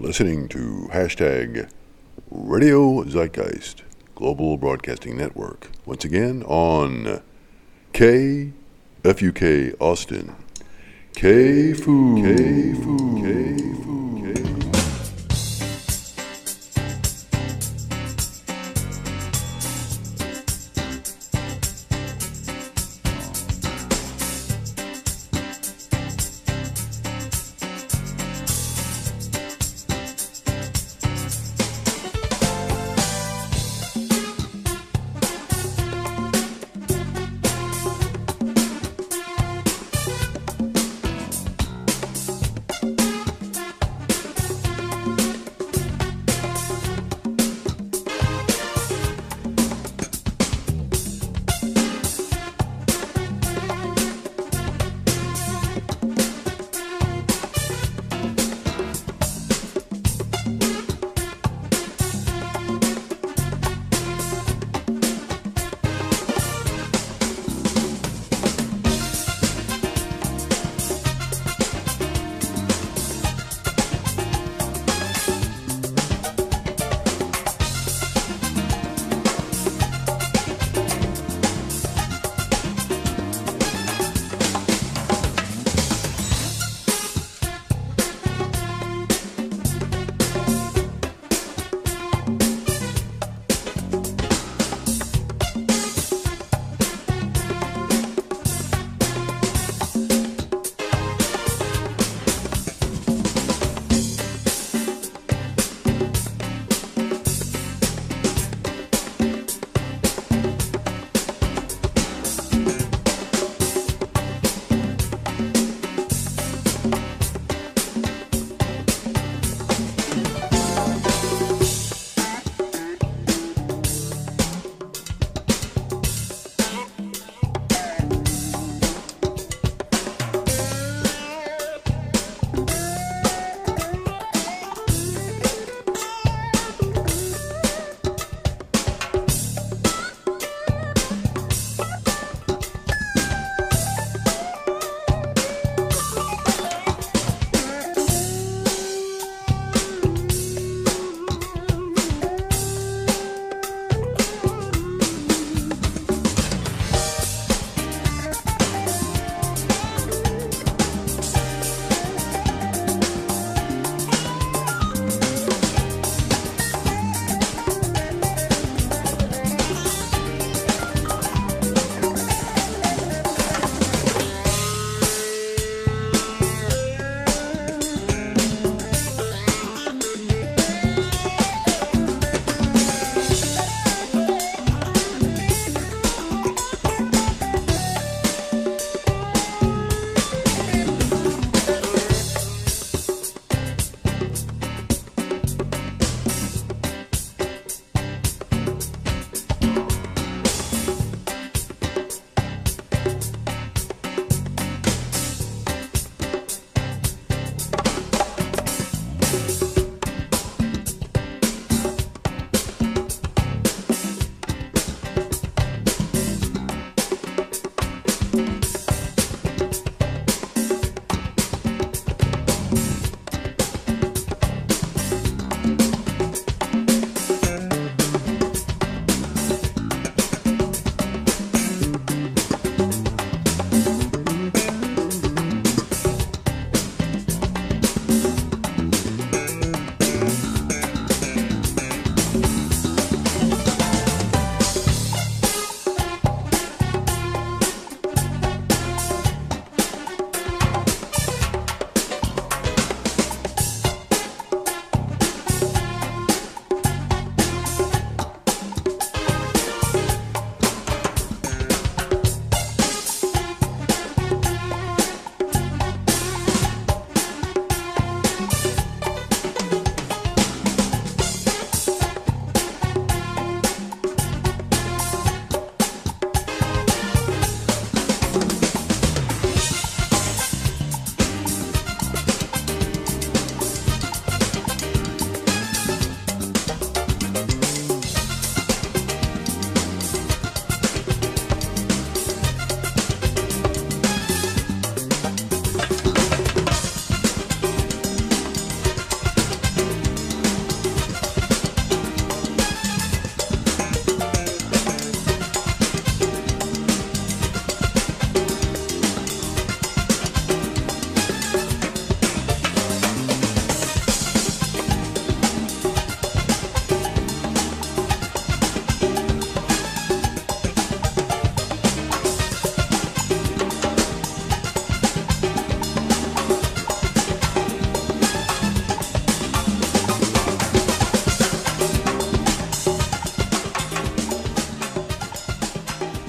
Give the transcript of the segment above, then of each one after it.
listening to hashtag Radio Zeitgeist Global Broadcasting Network. Once again on KFUK Austin. K-Fu.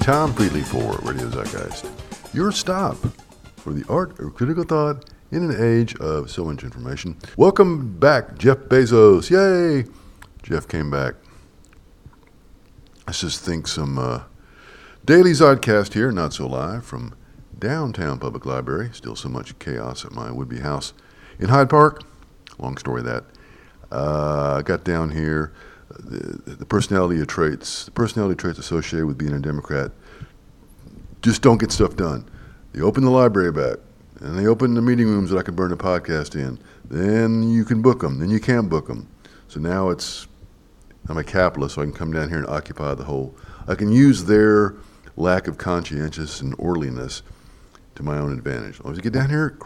Tom Friedley for Radio Zeitgeist. Your stop for the art of critical thought in an age of so much information. Welcome back, Jeff Bezos. Yay! Jeff came back. Let's just think some uh, daily Zeitcast here, not so live, from downtown public library. Still so much chaos at my would-be house in Hyde Park. Long story that. Uh, got down here the, the personality traits, the personality traits associated with being a Democrat, just don't get stuff done. They open the library back, and they open the meeting rooms that I can burn a podcast in. Then you can book them. Then you can't book them. So now it's I'm a capitalist, so I can come down here and occupy the whole. I can use their lack of conscientious and orderliness to my own advantage. As I get down here,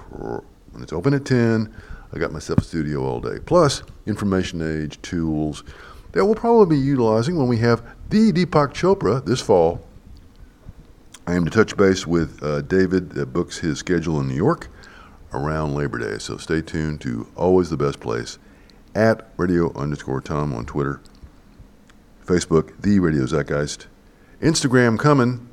when it's open at 10, I got myself a studio all day. Plus, information age, tools, that we'll probably be utilizing when we have the Deepak Chopra this fall. I am to touch base with uh, David that books his schedule in New York around Labor Day. So stay tuned to always the best place at radio underscore Tom on Twitter, Facebook, the Radio Zeitgeist, Instagram coming.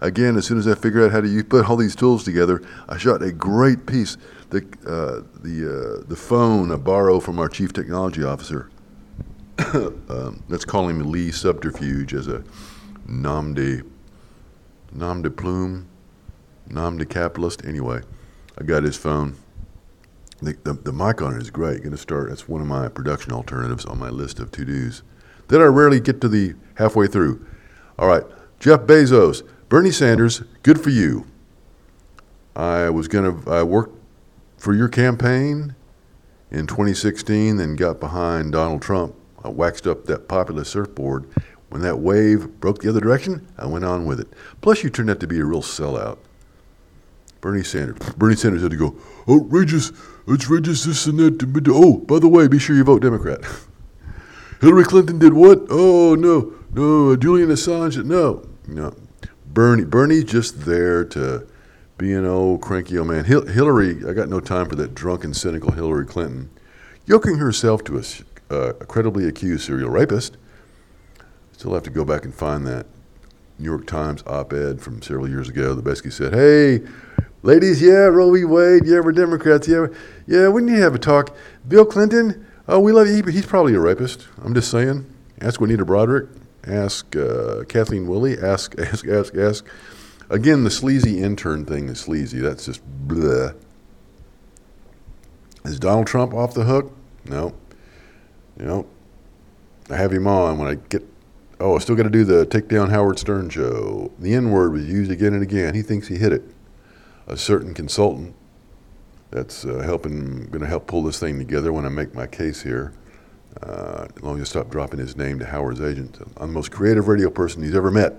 Again, as soon as I figure out how to put all these tools together, I shot a great piece. The uh, the uh, the phone I borrow from our chief technology officer let's call him Lee Subterfuge as a nom de, nom de plume, nom de capitalist. Anyway, I got his phone. The, the, the mic on it is great. Going to start. That's one of my production alternatives on my list of to dos that I rarely get to the halfway through. All right, Jeff Bezos, Bernie Sanders, good for you. I was going to. I worked for your campaign in 2016, then got behind Donald Trump I waxed up that popular surfboard. When that wave broke the other direction, I went on with it. Plus, you turned out to be a real sellout. Bernie Sanders. Bernie Sanders had to go, outrageous, outrageous this and that. Oh, by the way, be sure you vote Democrat. Hillary Clinton did what? Oh, no, no, Julian Assange, no. No. Bernie, Bernie's just there to be an old cranky old man. Hillary, I got no time for that drunken, cynical Hillary Clinton, yoking herself to a uh, a credibly accused serial rapist. Still have to go back and find that New York Times op-ed from several years ago that basically said, "Hey, ladies, yeah, Roe v. Wade, yeah, we're Democrats, yeah, yeah, we need to have a talk. Bill Clinton, oh, we love you, he's probably a rapist. I'm just saying. Ask Juanita Broaddrick, ask uh, Kathleen Willey, ask, ask, ask, ask. Again, the sleazy intern thing is sleazy. That's just bleh. Is Donald Trump off the hook? No. You know, I have him on when I get. Oh, I still got to do the take down Howard Stern show. The N word was used again and again. He thinks he hit it. A certain consultant that's uh, helping, going to help pull this thing together when I make my case here. Uh, long as I stop dropping his name to Howard's agent. I'm the most creative radio person he's ever met.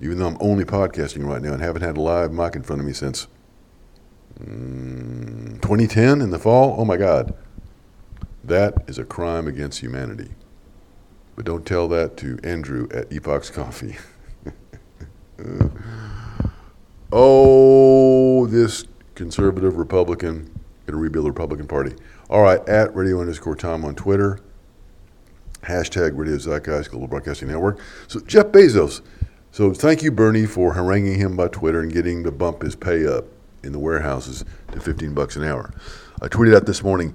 Even though I'm only podcasting right now and haven't had a live mic in front of me since mm, 2010 in the fall. Oh my God. That is a crime against humanity. But don't tell that to Andrew at Epoch's Coffee. oh, this conservative Republican going to rebuild the Republican Party. All right, at radio underscore Tom on Twitter. Hashtag Radio Zeitgeist Global Broadcasting Network. So Jeff Bezos. So thank you, Bernie, for haranguing him by Twitter and getting to bump his pay up in the warehouses to 15 bucks an hour. I tweeted out this morning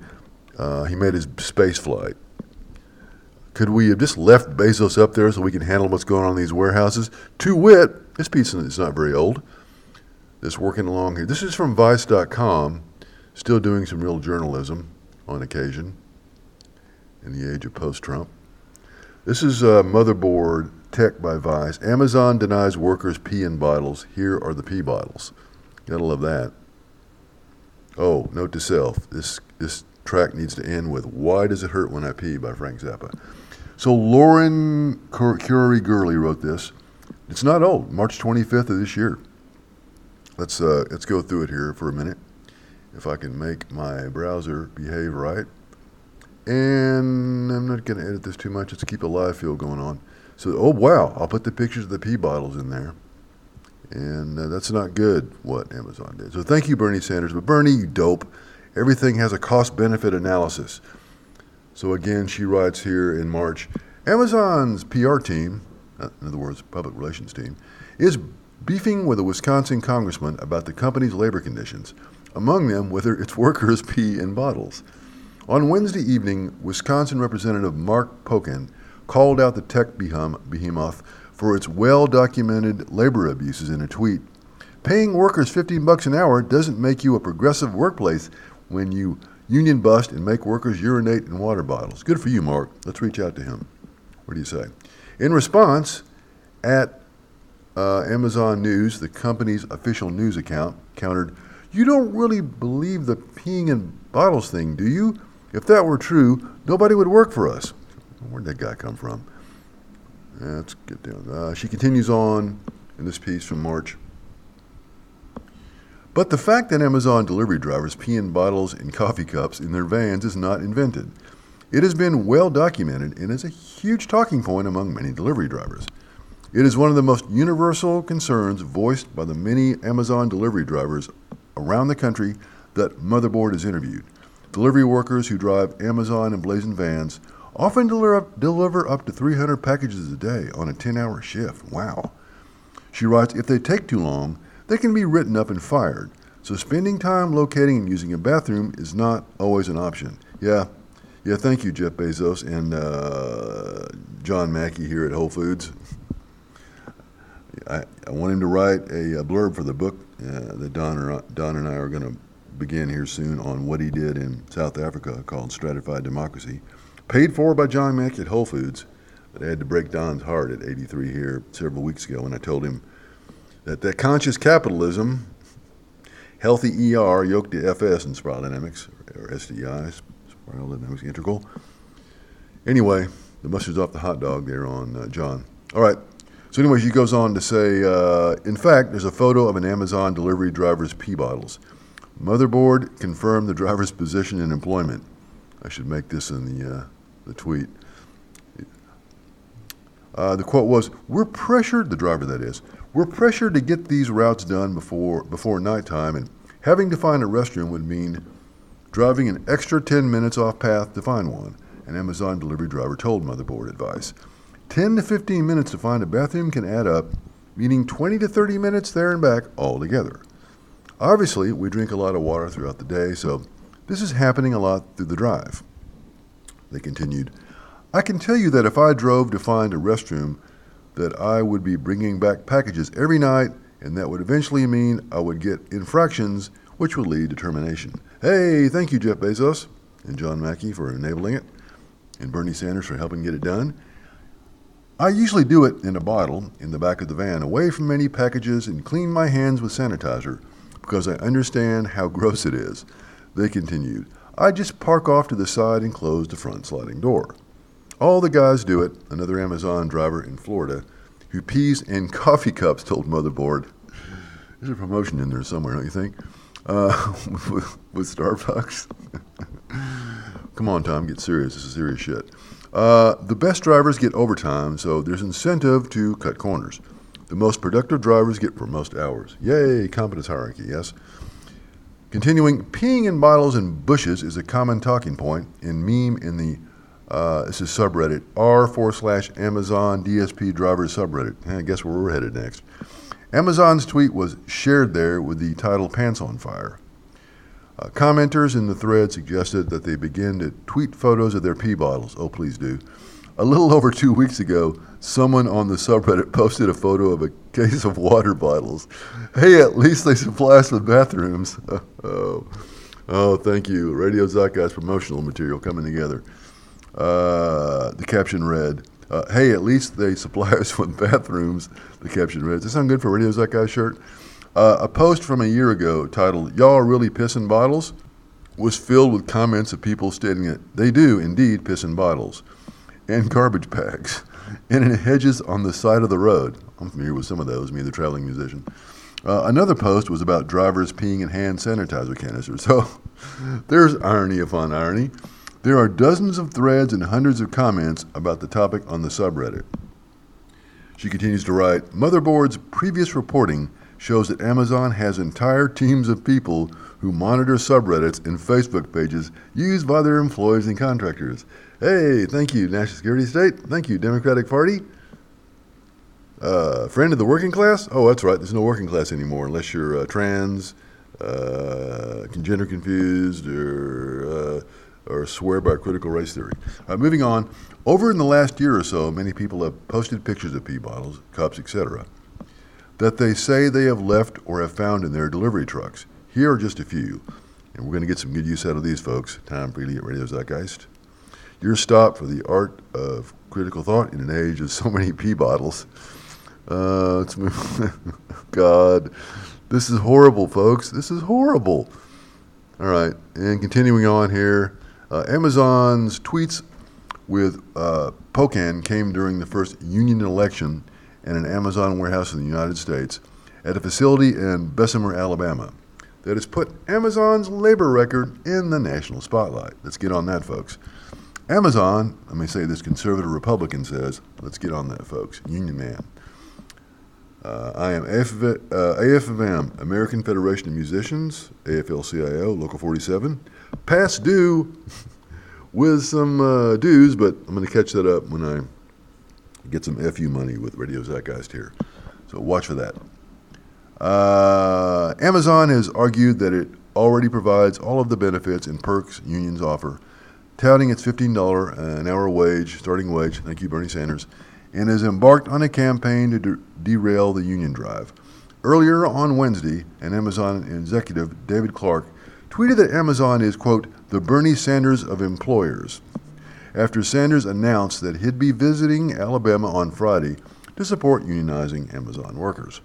uh, he made his space flight. Could we have just left Bezos up there so we can handle what's going on in these warehouses? To wit, this piece is not very old. This working along here. This is from Vice.com, still doing some real journalism on occasion in the age of post Trump. This is uh, Motherboard Tech by Vice. Amazon denies workers pee in bottles. Here are the pee bottles. Gotta love that. Oh, note to self. This this track needs to end with Why Does It Hurt When I Pee by Frank Zappa. So Lauren Kaori Gurley wrote this. It's not old, March 25th of this year. Let's, uh, let's go through it here for a minute. If I can make my browser behave right. And I'm not going to edit this too much. Let's keep the live feel going on. So, oh wow, I'll put the pictures of the pee bottles in there. And uh, that's not good, what Amazon did. So thank you, Bernie Sanders. But Bernie, you dope. Everything has a cost benefit analysis. So again, she writes here in March Amazon's PR team uh, in other words, public relations team, is beefing with a Wisconsin congressman about the company's labor conditions, among them whether its workers pee in bottles. On Wednesday evening, Wisconsin Representative Mark Pocan called out the tech behemoth for its well documented labor abuses in a tweet. Paying workers 15 bucks an hour doesn't make you a progressive workplace when you union bust and make workers urinate in water bottles. Good for you, Mark. Let's reach out to him. What do you say? In response, at uh, Amazon News, the company's official news account, countered, You don't really believe the peeing in bottles thing, do you? If that were true, nobody would work for us. Where'd that guy come from? let's get down. Uh, she continues on in this piece from March. But the fact that Amazon delivery drivers pee in bottles and coffee cups in their vans is not invented. It has been well documented and is a huge talking point among many delivery drivers. It is one of the most universal concerns voiced by the many Amazon delivery drivers around the country that Motherboard has interviewed. Delivery workers who drive Amazon Blazing vans often deliver deliver up to 300 packages a day on a 10 hour shift. Wow. She writes if they take too long, they can be written up and fired. So spending time locating and using a bathroom is not always an option. Yeah, yeah. Thank you, Jeff Bezos and uh, John Mackey here at Whole Foods. I, I want him to write a, a blurb for the book uh, that Don, or, Don and I are going to begin here soon on what he did in South Africa called Stratified Democracy. Paid for by John Mackey at Whole Foods. But I had to break Don's heart at 83 here several weeks ago when I told him that that conscious capitalism, healthy ER yoked to FS in spiral dynamics, or SDI, spiral dynamics integral. Anyway, the mustard's off the hot dog there on uh, John. All right. So, anyway, she goes on to say, uh, in fact, there's a photo of an Amazon delivery driver's pee bottles. Motherboard confirmed the driver's position and employment. I should make this in the, uh, the tweet. Uh, the quote was, "We're pressured, the driver that is, we're pressured to get these routes done before before nighttime, and having to find a restroom would mean driving an extra 10 minutes off path to find one." An Amazon delivery driver told Motherboard Advice. 10 to 15 minutes to find a bathroom can add up, meaning 20 to 30 minutes there and back altogether. Obviously, we drink a lot of water throughout the day, so this is happening a lot through the drive. They continued, I can tell you that if I drove to find a restroom, that I would be bringing back packages every night, and that would eventually mean I would get infractions, which would lead to termination. Hey, thank you, Jeff Bezos and John Mackey for enabling it, and Bernie Sanders for helping get it done. I usually do it in a bottle in the back of the van, away from any packages, and clean my hands with sanitizer because I understand how gross it is. They continued, I just park off to the side and close the front sliding door. All the guys do it, another Amazon driver in Florida who pees in coffee cups told Motherboard. There's a promotion in there somewhere, don't you think? Uh, with, with, Starbucks. Come on, Tom, get serious. This is serious shit. Uh, the best drivers get overtime, so there's incentive to cut corners. The most productive drivers get for most hours. Yay, competence hierarchy, yes? Continuing, peeing in bottles and bushes is a common talking point in meme in the, uh, this is subreddit, r forward slash Amazon DSP drivers subreddit. I guess where we're headed next. Amazon's tweet was shared there with the title Pants on Fire. Uh, commenters in the thread suggested that they begin to tweet photos of their pee bottles. Oh, please do. A little over two weeks ago, someone on the subreddit posted a photo of a case of water bottles. Hey, at least they supply us with bathrooms. oh, oh, thank you. Radio Zeitgeist promotional material coming together. Uh, the caption read, uh, Hey, at least they supply us with bathrooms. The caption read, Does that sound good for Radio Zeitgeist shirt? Uh, a post from a year ago titled, Y'all really pissing bottles? was filled with comments of people stating that they do indeed piss in bottles and garbage bags and in hedges on the side of the road. I'm familiar with some of those, me, the traveling musician. Uh, another post was about drivers peeing in hand sanitizer canisters. So there's irony upon irony. There are dozens of threads and hundreds of comments about the topic on the subreddit. She continues to write Motherboard's previous reporting shows that Amazon has entire teams of people who monitor subreddits and Facebook pages used by their employees and contractors. Hey, thank you, National Security State. Thank you, Democratic Party. Uh, friend of the working class? Oh, that's right. There's no working class anymore unless you're uh, trans, uh, gender confused, or uh, or swear by critical race theory. Uh, moving on. Over in the last year or so, many people have posted pictures of pee bottles, cups, etc., that they say they have left or have found in their delivery trucks. Here are just a few, and we're going to get some good use out of these folks. Tom Freely at Radio Zeitgeist. Your stop for the art of critical thought in an age of so many pee bottles. Uh, let's move. God, this is horrible, folks. This is horrible. All right, and continuing on here, uh, Amazon's tweets with uh, Pocan came during the first union election in an Amazon warehouse in the United States at a facility in Bessemer, Alabama, that has put Amazon's labor record in the national spotlight. Let's get on that, folks. Amazon, let me say this conservative Republican says, let's get on that, folks. Union man. Uh, I am AF, uh, AFM, American Federation of Musicians, AFL-CIO, Local 47. Past due with some uh, dues, but I'm going to catch that up when I get some FU money with Radio Zeitgeist here. So watch for that. Uh, Amazon has argued that it already provides all of the benefits and perks unions offer, touting its $15 an hour wage, starting wage, thank you, Bernie Sanders, and has embarked on a campaign to de- derail the union drive. Earlier on Wednesday, an Amazon executive, David Clark, tweeted that Amazon is, quote, the Bernie Sanders of employers, after Sanders announced that he'd be visiting Alabama on Friday to support unionizing Amazon workers.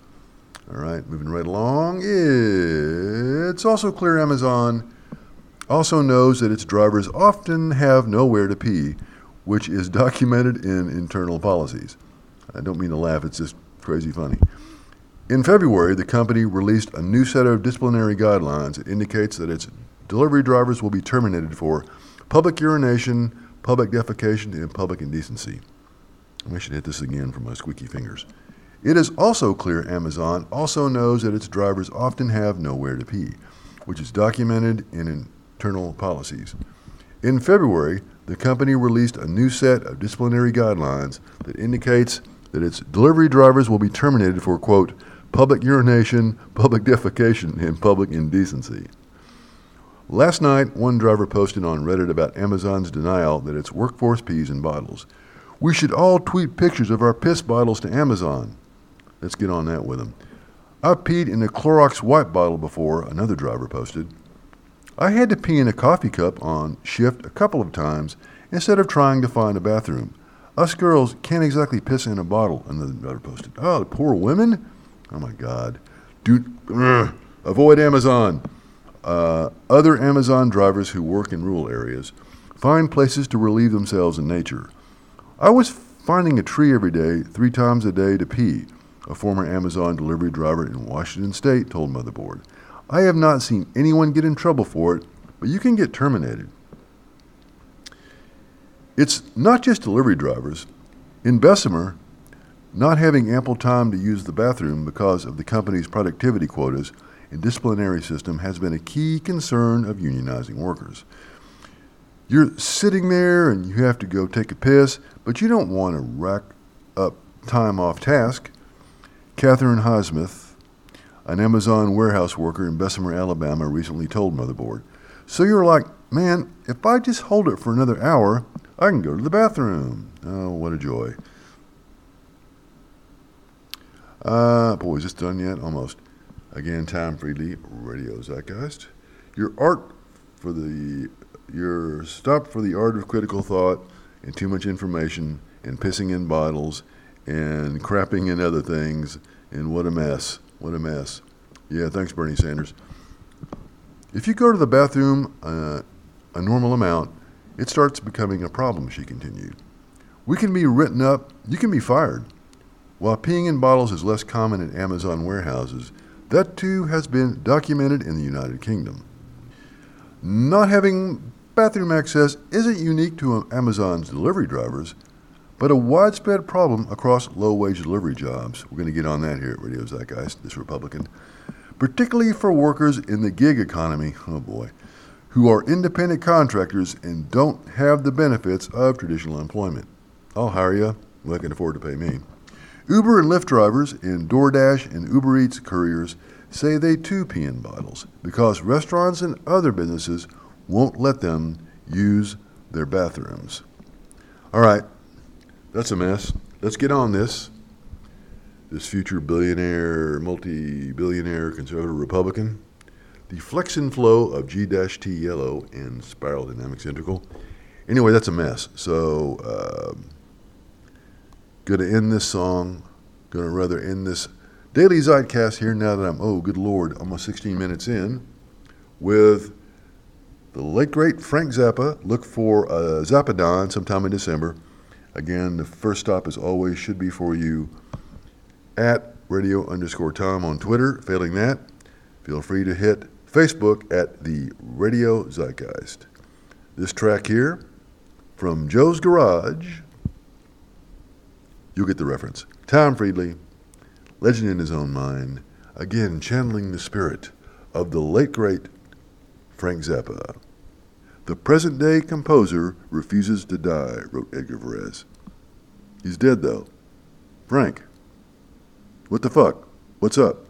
All right, moving right along. It's also clear Amazon also knows that its drivers often have nowhere to pee which is documented in internal policies. I don't mean to laugh, it's just crazy funny. In February, the company released a new set of disciplinary guidelines that indicates that its delivery drivers will be terminated for public urination, public defecation, and public indecency. I should hit this again for my squeaky fingers. It is also clear Amazon also knows that its drivers often have nowhere to pee, which is documented in internal policies. In February, the company released a new set of disciplinary guidelines that indicates that its delivery drivers will be terminated for, quote, public urination, public defecation, and public indecency. Last night, one driver posted on Reddit about Amazon's denial that its workforce pees in bottles. We should all tweet pictures of our piss bottles to Amazon. Let's get on that with them. I've peed in a Clorox wipe bottle before, another driver posted. I had to pee in a coffee cup on shift a couple of times instead of trying to find a bathroom. Us girls can't exactly piss in a bottle, another daughter posted. Oh, the poor women? Oh my God. Dude, ugh, avoid Amazon. Uh, other Amazon drivers who work in rural areas find places to relieve themselves in nature. I was finding a tree every day, three times a day to pee, a former Amazon delivery driver in Washington State told Motherboard. I have not seen anyone get in trouble for it, but you can get terminated. It's not just delivery drivers. In Bessemer, not having ample time to use the bathroom because of the company's productivity quotas and disciplinary system has been a key concern of unionizing workers. You're sitting there and you have to go take a piss, but you don't want to rack up time off task. Catherine Highsmith, an Amazon warehouse worker in Bessemer, Alabama, recently told Motherboard. So you're like, man, if I just hold it for another hour, I can go to the bathroom. Oh, what a joy. Uh, boy, is this done yet? Almost. Again, Tom Freely, Radio Zeitgeist. Your art for the, your stop for the art of critical thought and too much information and pissing in bottles and crapping in other things and what a mess. What a mess. Yeah, thanks, Bernie Sanders. If you go to the bathroom uh, a normal amount, it starts becoming a problem, she continued. We can be written up, you can be fired. While peeing in bottles is less common in Amazon warehouses, that too has been documented in the United Kingdom. Not having bathroom access isn't unique to Amazon's delivery drivers but a widespread problem across low wage delivery jobs. We're going to get on that here at Radio Zeitgeist, this Republican, particularly for workers in the gig economy, oh boy, who are independent contractors and don't have the benefits of traditional employment. I'll hire you, I can afford to pay me. Uber and Lyft drivers and DoorDash and Uber Eats couriers say they too pee in bottles because restaurants and other businesses won't let them use their bathrooms. All right, that's a mess. Let's get on this. This future billionaire, multi billionaire conservative Republican, the flex and flow of G T yellow and spiral dynamics integral. Anyway, that's a mess. So, uh, gonna end this song, gonna rather end this daily Zeitcast here now that I'm, oh, good Lord, almost 16 minutes in, with the late great Frank Zappa. Look for uh, Zappadan sometime in December. Again, the first stop, as always, should be for you at radio underscore Tom on Twitter. Failing that, feel free to hit Facebook at the Radio Zeitgeist. This track here from Joe's Garage, you'll get the reference. Tom Friedley, legend in his own mind, again channeling the spirit of the late great Frank Zappa. The present day composer refuses to die, wrote Edgar Varese. He's dead, though. Frank, what the fuck? What's up?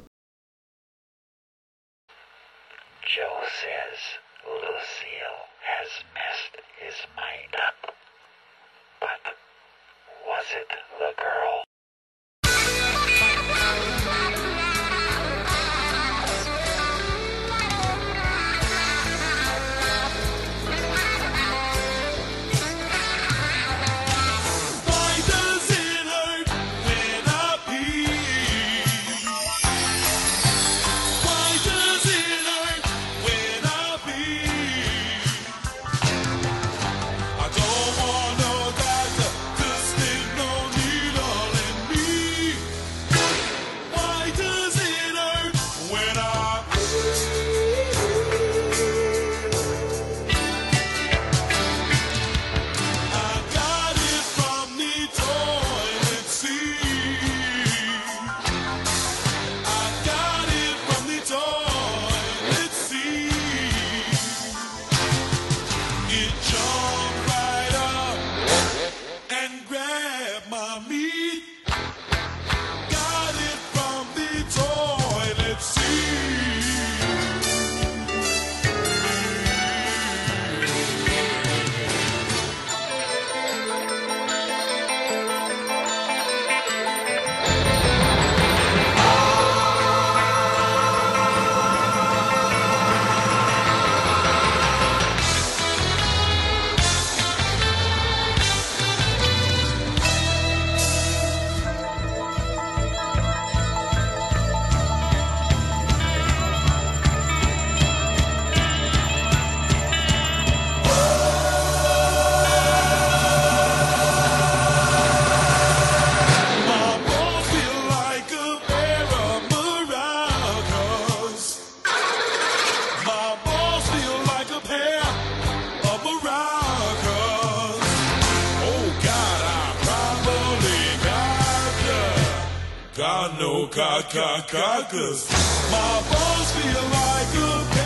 No, God, God, God, 'cause my balls feel like a